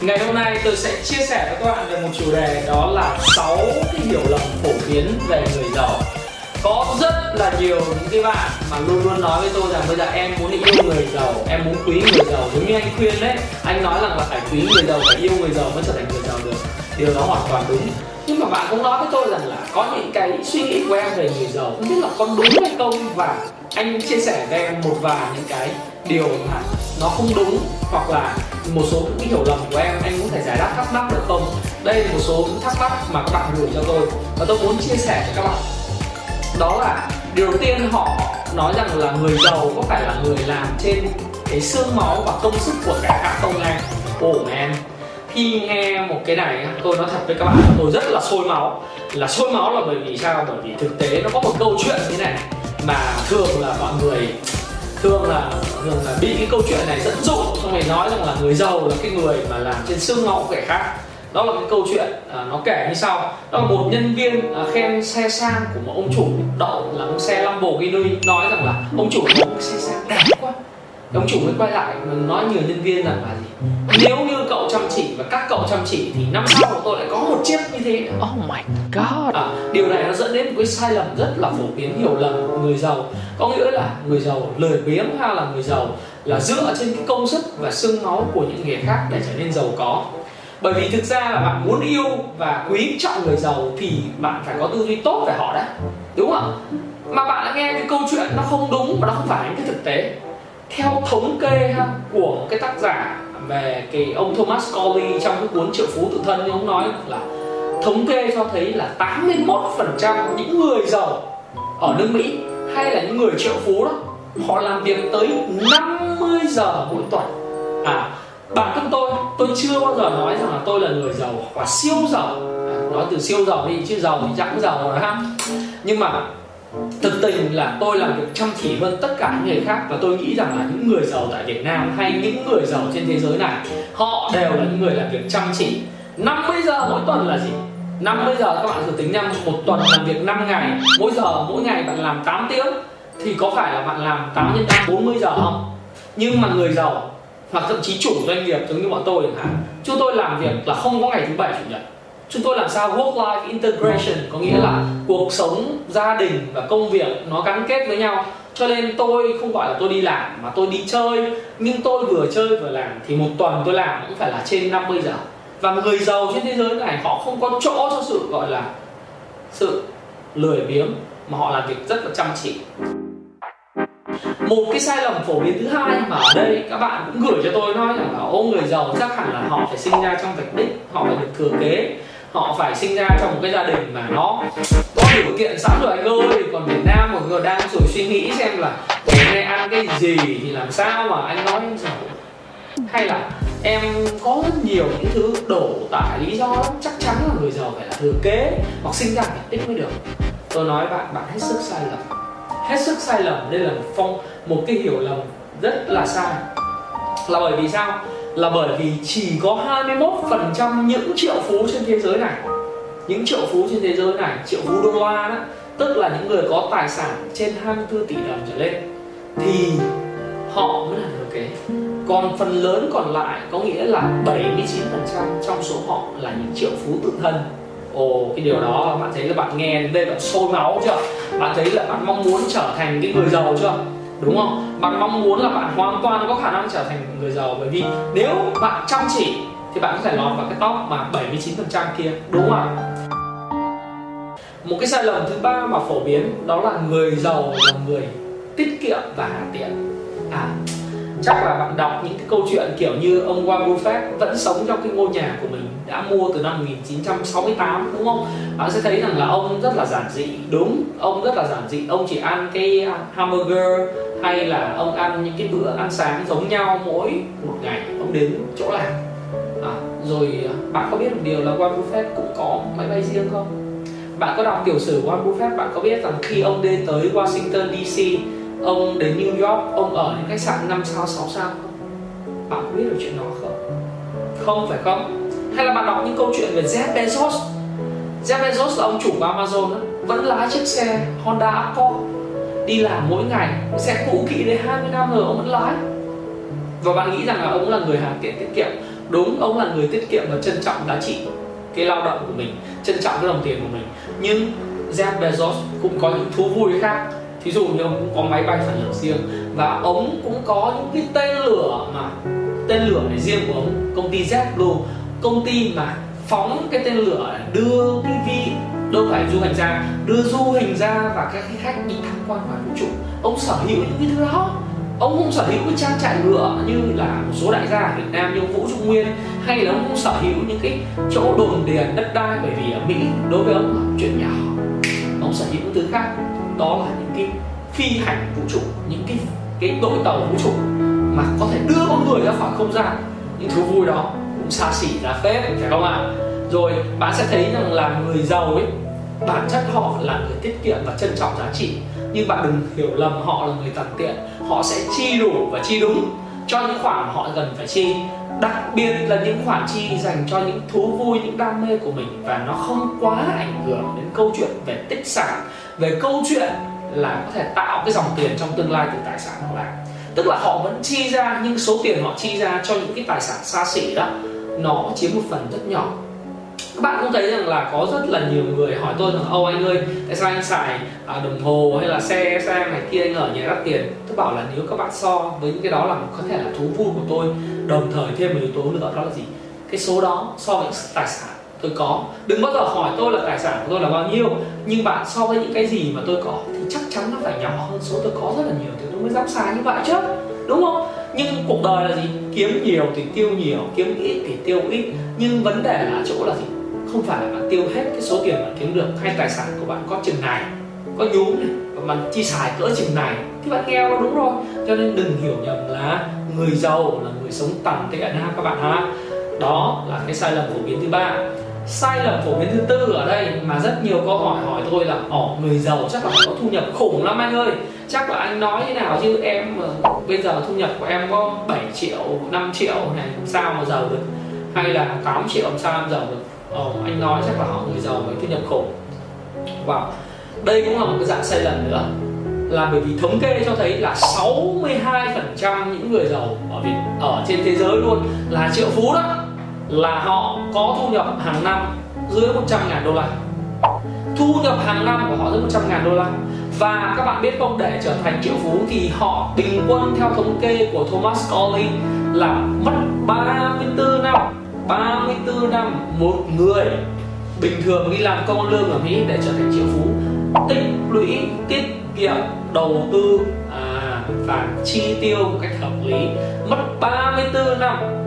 Ngày hôm nay tôi sẽ chia sẻ với các bạn về một chủ đề đó là 6 cái hiểu lầm phổ biến về người giàu. Có rất là nhiều những cái bạn mà luôn luôn nói với tôi rằng bây giờ em muốn yêu người giàu, em muốn quý người giàu giống như anh khuyên đấy. Anh nói rằng là phải quý người giàu, phải yêu người giàu mới trở thành người giàu được. Điều đó hoàn toàn đúng. Nhưng mà bạn cũng nói với tôi rằng là có những cái suy nghĩ của em về người giàu không biết là có đúng hay không và anh chia sẻ với em một vài những cái điều mà nó không đúng hoặc là một số những hiểu lầm của em, anh cũng thể giải đáp thắc mắc được không? Đây là một số những thắc mắc mà các bạn gửi cho tôi. Và tôi muốn chia sẻ với các bạn. Đó là điều đầu tiên họ nói rằng là người giàu có phải là người làm trên cái xương máu và công sức của cả các công anh oh em. khi nghe một cái này tôi nói thật với các bạn tôi rất là sôi máu. Là sôi máu là bởi vì sao? Bởi vì thực tế nó có một câu chuyện như này. Mà thường là mọi người, thường là thường là bị cái câu chuyện này dẫn dụ xong rồi nói rằng là người giàu là cái người mà làm trên xương máu kẻ khác. Đó là cái câu chuyện à, nó kể như sau. Đó là một nhân viên à, khen xe sang của một ông chủ đậu là một xe Lamborghini nói rằng là ông chủ có một xe sang đẹp quá. Ông chủ mới quay lại nói nhiều nhân viên rằng là gì nếu như cậu chăm chỉ và các cậu chăm chỉ thì năm sau tôi lại có một chiếc như thế Oh my god. À, điều này nó dẫn đến một cái sai lầm rất là phổ biến hiểu lầm của người giàu. Có nghĩa là người giàu lười biếng hay là người giàu là dựa trên cái công sức và xương máu của những người khác để trở nên giàu có. Bởi vì thực ra là bạn muốn yêu và quý trọng người giàu thì bạn phải có tư duy tốt về họ đã đúng không mà bạn đã nghe cái câu chuyện nó không đúng và nó không phải cái thực tế. Theo thống kê ha, của cái tác giả về cái ông Thomas Corley trong cái cuốn triệu phú tự thân ông nói là thống kê cho thấy là 81% những người giàu ở nước Mỹ hay là những người triệu phú đó họ làm việc tới 5 giờ mỗi tuần. À bản thân tôi tôi chưa bao giờ nói rằng là tôi là người giàu hoặc là siêu giàu. À, nói từ siêu giàu đi chứ giàu thì chẳng giàu rồi ha. Nhưng mà thực tình là tôi làm việc chăm chỉ hơn tất cả những người khác và tôi nghĩ rằng là những người giàu tại Việt Nam hay những người giàu trên thế giới này họ đều là những người làm việc chăm chỉ. 50 giờ mỗi tuần là gì? 50 giờ các bạn thử tính nha một tuần làm việc 5 ngày. Mỗi giờ mỗi ngày bạn làm 8 tiếng thì có phải là bạn làm 8 nhân 8 40 giờ không? Nhưng mà người giàu, hoặc thậm chí chủ doanh nghiệp giống như bọn tôi chẳng hạn, chúng tôi làm việc là không có ngày thứ bảy, chủ nhật. Chúng tôi làm sao work life integration, có nghĩa là cuộc sống gia đình và công việc nó gắn kết với nhau. Cho nên tôi không gọi là tôi đi làm, mà tôi đi chơi. Nhưng tôi vừa chơi vừa làm, thì một tuần tôi làm cũng phải là trên 50 giờ. Và người giàu trên thế giới này, họ không có chỗ cho sự, gọi là, sự lười biếng, mà họ làm việc rất là chăm chỉ một cái sai lầm phổ biến thứ hai mà ở đây các bạn cũng gửi cho tôi nói rằng là, ô, người giàu chắc hẳn là họ phải sinh ra trong vạch đích, họ phải được thừa kế, họ phải sinh ra trong một cái gia đình mà nó có điều kiện sẵn rồi anh ơi. Còn Việt Nam mọi người đang rồi suy nghĩ xem là ngày nay ăn cái gì thì làm sao mà anh nói anh giàu hay là em có rất nhiều những thứ đổ tải lý do lắm, chắc chắn là người giàu phải là thừa kế hoặc sinh ra phải tích mới được. Tôi nói bạn bạn hết sức sai lầm hết sức sai lầm. Đây là một phong, một cái hiểu lầm rất là sai. Là bởi vì sao? Là bởi vì chỉ có 21% những triệu phú trên thế giới này, những triệu phú trên thế giới này, triệu phú đô la đó, tức là những người có tài sản trên 24 tỷ đồng trở lên, thì họ mới là thừa kế còn phần lớn còn lại có nghĩa là 79% trong số họ là những triệu phú tự thân ồ, cái điều đó bạn thấy là bạn nghe đến đây bạn sôi máu chưa? Bạn thấy là bạn mong muốn trở thành cái người giàu chưa? Đúng không? Bạn mong muốn là bạn hoàn toàn có khả năng trở thành người giàu bởi vì nếu bạn chăm chỉ thì bạn có thể lọt vào cái top mà 79% kia, đúng không một cái sai lầm thứ ba mà phổ biến đó là người giàu là người tiết kiệm và hà tiện. À chắc là bạn đọc những cái câu chuyện kiểu như ông Warren Buffett vẫn sống trong cái ngôi nhà của mình đã mua từ năm 1968 đúng không? Bạn sẽ thấy rằng là ông rất là giản dị đúng ông rất là giản dị ông chỉ ăn cái hamburger hay là ông ăn những cái bữa ăn sáng giống nhau mỗi một ngày ông đến chỗ làm à, rồi à, bạn có biết một điều là Warren Buffett cũng có máy bay riêng không? Bạn có đọc tiểu sử Warren Buffett bạn có biết rằng khi ông đến tới Washington DC ông đến New York ông ở những khách sạn 5 sao 6 sao. Không bạn có biết được chuyện đó không? Không phải không? Hay là bạn đọc những câu chuyện về Jeff Bezos? Jeff Bezos là ông chủ của Amazon đó, vẫn lái chiếc xe Honda Accord. Đi làm mỗi ngày xe cũ kỹ đến 20 năm rồi ông vẫn lái. Và bạn nghĩ rằng là ông là người hàng tiện tiết kiệm. Đúng ông là người tiết kiệm và trân trọng giá trị cái lao động của mình trân trọng cái đồng tiền của mình. Nhưng Jeff Bezos cũng có những thú vui khác thí dụ như ông cũng có máy bay phản lực riêng và ông cũng có những cái tên lửa mà, tên lửa này riêng của ông, công ty JetBlue công ty mà phóng cái tên lửa đưa cái vi đâu phải du hành ra đưa du hành ra và các khách đi tham quan ngoài vũ trụ. Ông sở hữu những cái thứ đó. Ông không sở hữu cái trang trại ngựa như là một số đại gia ở Việt Nam như Vũ Trung Nguyên, hay là ông không sở hữu những cái chỗ đồn điền đất đai, bởi vì ở Mỹ đối với ông là chuyện nhỏ ông sở hữu những thứ khác đó là những cái phi hành vũ trụ, những cái cái đội tàu vũ trụ mà có thể đưa con người ra khỏi không gian. Những thú vui đó cũng xa xỉ ra phép, phải không ạ? Rồi, bạn sẽ thấy rằng là người giàu ấy, bản chất họ là người tiết kiệm và trân trọng giá trị. Nhưng bạn đừng hiểu lầm họ là người tận tiện. Họ sẽ chi đủ và chi đúng cho những khoản họ cần phải chi. Đặc biệt là những khoản chi dành cho những thú vui, những đam mê của mình. Và nó không quá ảnh hưởng đến câu chuyện về tích sản về câu chuyện là có thể tạo cái dòng tiền trong tương lai từ tài sản họ làm. Tức là họ vẫn chi ra, nhưng số tiền họ chi ra cho những cái tài sản xa xỉ đó, nó chiếm một phần rất nhỏ. Các bạn cũng thấy rằng là có rất là nhiều người hỏi tôi rằng ô anh ơi, tại sao anh xài à, đồng hồ hay là xe xe này kia, anh ở nhà đắt tiền? Tôi bảo là nếu các bạn so với những cái đó là có thể là thú vui của tôi, đồng thời thêm một yếu tố nữa, đó là gì? Cái số đó so với tài sản tôi có. Đừng bao giờ hỏi tôi là tài sản của tôi là bao nhiêu, nhưng bạn so với những cái gì mà tôi có thì chắc chắn nó phải nhỏ hơn số tôi có rất là nhiều thì tôi mới dám xài như vậy chứ, đúng không? Nhưng cuộc đời là gì? Kiếm nhiều thì tiêu nhiều, kiếm ít thì tiêu ít. Nhưng vấn đề là chỗ là gì? Không phải là bạn tiêu hết cái số tiền bạn kiếm được hay tài sản của bạn có chừng này, có nhúm này, và bạn chi xài cỡ chừng này thì bạn nghèo là đúng rồi. Cho nên đừng hiểu nhầm là người giàu là người sống tầm tệ ha các bạn ha. Đó là cái sai lầm phổ biến thứ ba sai lầm phổ biến thứ tư ở đây mà rất nhiều câu hỏi hỏi tôi là, ồ, người giàu chắc là có thu nhập khủng lắm anh ơi. Chắc là anh nói thế nào chứ? Em ờ, bây giờ thu nhập của em có 7 triệu 5 triệu này sao mà giàu được? Hay là 8 triệu làm sao em giàu được? Ồ, anh nói chắc là họ người giàu với thu nhập khủng. Wow đây cũng là một cái dạng sai lầm nữa. Là bởi vì thống kê cho thấy là 62% những người giàu ở Việt, ở trên thế giới luôn là triệu phú đó là họ có thu nhập hàng năm dưới 100 ngàn đô la. Thu nhập hàng năm của họ dưới 100 ngàn đô la. Và các bạn biết không để trở thành triệu phú thì họ bình quân theo thống kê của Thomas Corley là mất 34 năm 34 năm một người. Bình thường đi làm công lương ở Mỹ để trở thành triệu phú tích lũy tiết kiệm đầu tư à, và chi tiêu một cách hợp lý mất 34 năm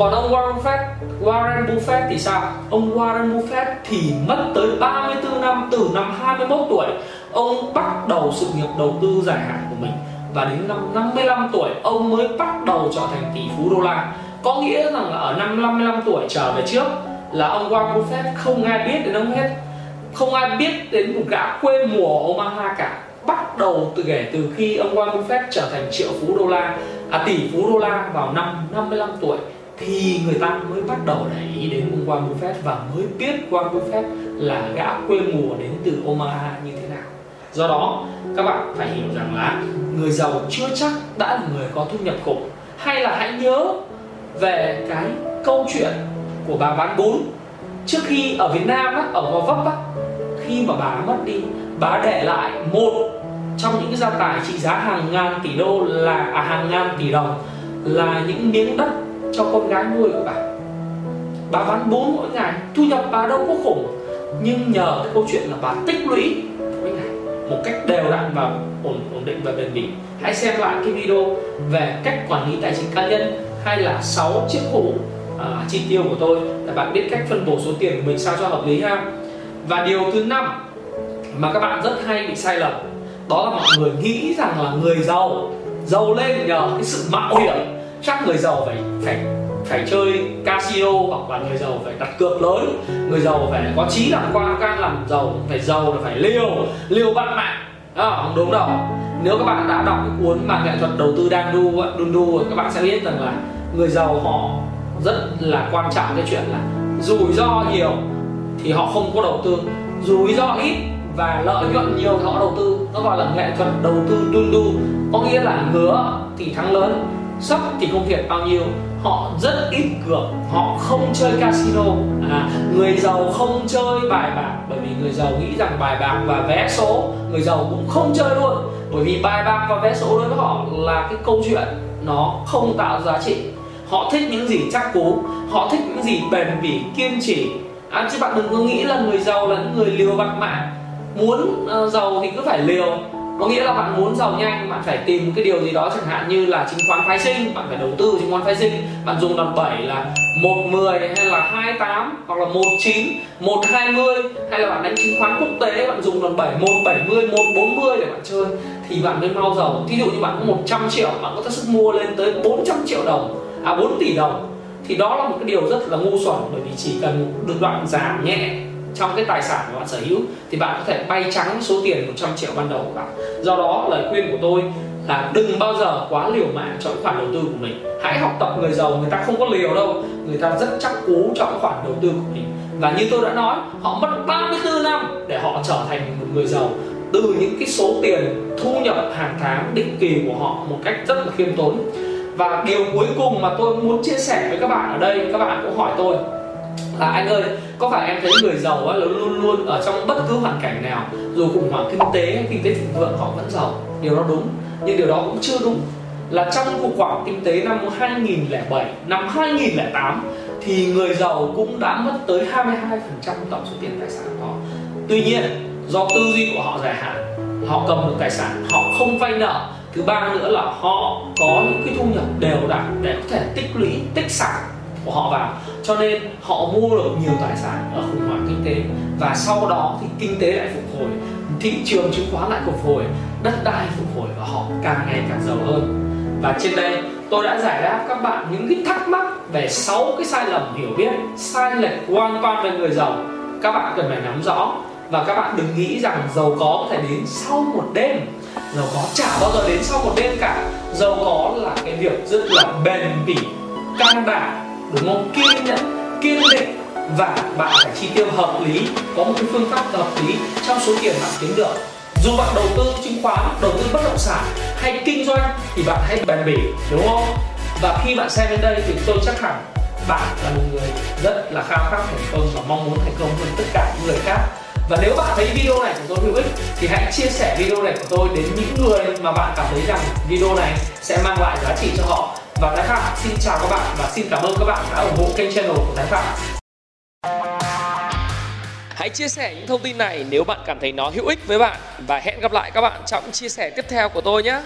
còn ông Warren Buffett Warren Buffett thì sao? Ông Warren Buffett thì mất tới 34 năm từ năm 21 tuổi ông bắt đầu sự nghiệp đầu tư dài hạn của mình. Và đến năm 55 tuổi ông mới bắt đầu trở thành tỷ phú đô la. Có nghĩa rằng là ở năm 55 tuổi trở về trước là ông Warren Buffett không ai biết đến ông hết. Không ai biết đến một gã quê mùa Omaha cả. Bắt đầu từ kể từ khi ông Warren Buffett trở thành triệu phú đô la à, tỷ phú đô la vào năm 55 tuổi thì người ta mới bắt đầu để ý đến ông Warren Buffett và mới biết Warren Buffett là gã quê mùa đến từ Omaha như thế nào. Do đó các bạn phải hiểu rằng là người giàu chưa chắc đã là người có thu nhập khủng hay là hãy nhớ về cái câu chuyện của bà bán bún. Trước khi ở Việt Nam á, ở Gò Vấp á, khi mà bà mất đi bà để lại một trong những cái gia tài trị giá hàng ngàn tỷ đô là à, hàng ngàn tỷ đồng là những miếng đất cho con gái nuôi của bà. Bà bán bún mỗi ngày thu nhập bà đâu có khủng. Nhưng nhờ cái câu chuyện là bà tích lũy. Mỗi ngày một cách đều đặn và ổn ổn định và bền bỉ. Hãy xem lại cái video về cách quản lý tài chính cá nhân hay là 6 chiếc hũ à, chi tiêu của tôi để bạn biết cách phân bổ số tiền của mình sao cho hợp lý ha? Và điều thứ năm mà các bạn rất hay bị sai lầm đó là mọi người nghĩ rằng là người giàu giàu lên nhờ cái sự mạo hiểm chắc người giàu phải phải phải chơi casino hoặc là người giàu phải đặt cược lớn. Người giàu phải có trí làm quan can làm giàu phải giàu là phải liều liều bắt mạng à, không đúng đâu. Nếu các bạn đã đọc cái cuốn mà nghệ thuật đầu tư đang đu đun đu các bạn sẽ biết rằng là người giàu họ rất là quan trọng cái chuyện là rủi ro nhiều thì họ không có đầu tư. Rủi ro ít và lợi nhuận nhiều thì họ đầu tư. Nó gọi là nghệ thuật đầu tư đun đu có nghĩa là ngứa thì thắng lớn sấp thì không thiệt bao nhiêu họ rất ít cược họ không chơi casino. À, người giàu không chơi bài bạc bởi vì người giàu nghĩ rằng bài bạc và vé số người giàu cũng không chơi luôn. Bởi vì bài bạc và vé số đối với họ là cái câu chuyện nó không tạo giá trị. Họ thích những gì chắc cú họ thích những gì bền bỉ kiên trì. À, chứ bạn đừng có nghĩ là người giàu là những người liều bạc mạng. Muốn uh, giàu thì cứ phải liều có nghĩa là bạn muốn giàu nhanh, bạn phải tìm cái điều gì đó chẳng hạn như là chứng khoán phái sinh, bạn phải đầu tư chứng khoán phái sinh. Bạn dùng đòn bẩy là 110 hay là 28 hoặc là 19 120 hay là bạn đánh chứng khoán quốc tế, bạn dùng đòn 7 170 140 để bạn chơi thì bạn mới mau giàu. Thí dụ như bạn có 100 triệu, bạn có sức mua lên tới 400 triệu đồng à 4 tỷ đồng thì đó là một cái điều rất là ngu xuẩn bởi vì chỉ cần được đoạn giảm nhẹ trong cái tài sản của bạn sở hữu thì bạn có thể bay trắng số tiền 100 triệu ban đầu của bạn. Do đó, lời khuyên của tôi là đừng bao giờ quá liều mạng trong khoản đầu tư của mình. Hãy học tập người giàu, người ta không có liều đâu. Người ta rất chắc cú trong khoản đầu tư của mình. Và như tôi đã nói, họ mất 34 năm để họ trở thành một người giàu. Từ những cái số tiền thu nhập hàng tháng định kỳ của họ một cách rất là khiêm tốn. Và điều cuối cùng mà tôi muốn chia sẻ với các bạn ở đây, các bạn cũng hỏi tôi là anh ơi, có phải em thấy người giàu á luôn luôn ở trong bất cứ hoàn cảnh nào, dù khủng hoảng kinh tế kinh tế thịnh vượng, họ vẫn giàu. Điều đó đúng, nhưng điều đó cũng chưa đúng. Là trong cuộc khủng kinh tế năm 2007 năm 2008 thì người giàu cũng đã mất tới 22% tổng số tiền tài sản của họ. Tuy nhiên, do tư duy của họ dài hạn, họ cầm được tài sản, họ không vay nợ. Thứ ba nữa là họ có những cái thu nhập đều đặn để có thể tích lũy, tích sản của họ vào cho nên họ mua được nhiều tài sản ở khủng hoảng kinh tế. Và sau đó thì kinh tế lại phục hồi. Thị trường chứng khoán lại phục hồi. Đất đai phục hồi và họ càng ngày càng giàu hơn. Và trên đây tôi đã giải đáp các bạn những cái thắc mắc về 6 cái sai lầm hiểu biết, sai lệch quan quan về người giàu. Các bạn cần phải nắm rõ. Và các bạn đừng nghĩ rằng giàu có có thể đến sau một đêm. Giàu có chả bao giờ đến sau một đêm cả. Giàu có là cái việc rất là bền bỉ căn bản đúng không? Kiên nhẫn, kiên định và bạn phải chi tiêu hợp lý, có một cái phương pháp hợp lý trong số tiền bạn kiếm được. Dù bạn đầu tư chứng khoán, đầu tư bất động sản hay kinh doanh thì bạn hãy bền bỉ, đúng không? Và khi bạn xem đến đây thì tôi chắc hẳn bạn là một người rất là khao khát thành công và mong muốn thành công hơn tất cả những người khác. Và nếu bạn thấy video này của tôi hữu ích thì hãy chia sẻ video này của tôi đến những người mà bạn cảm thấy rằng video này sẽ mang lại giá trị cho họ và Thái Phạm, xin chào các bạn và xin cảm ơn các bạn đã ủng hộ kênh channel của Thái Phạm. Hãy chia sẻ những thông tin này nếu bạn cảm thấy nó hữu ích với bạn và hẹn gặp lại các bạn trong chia sẻ tiếp theo của tôi nhé.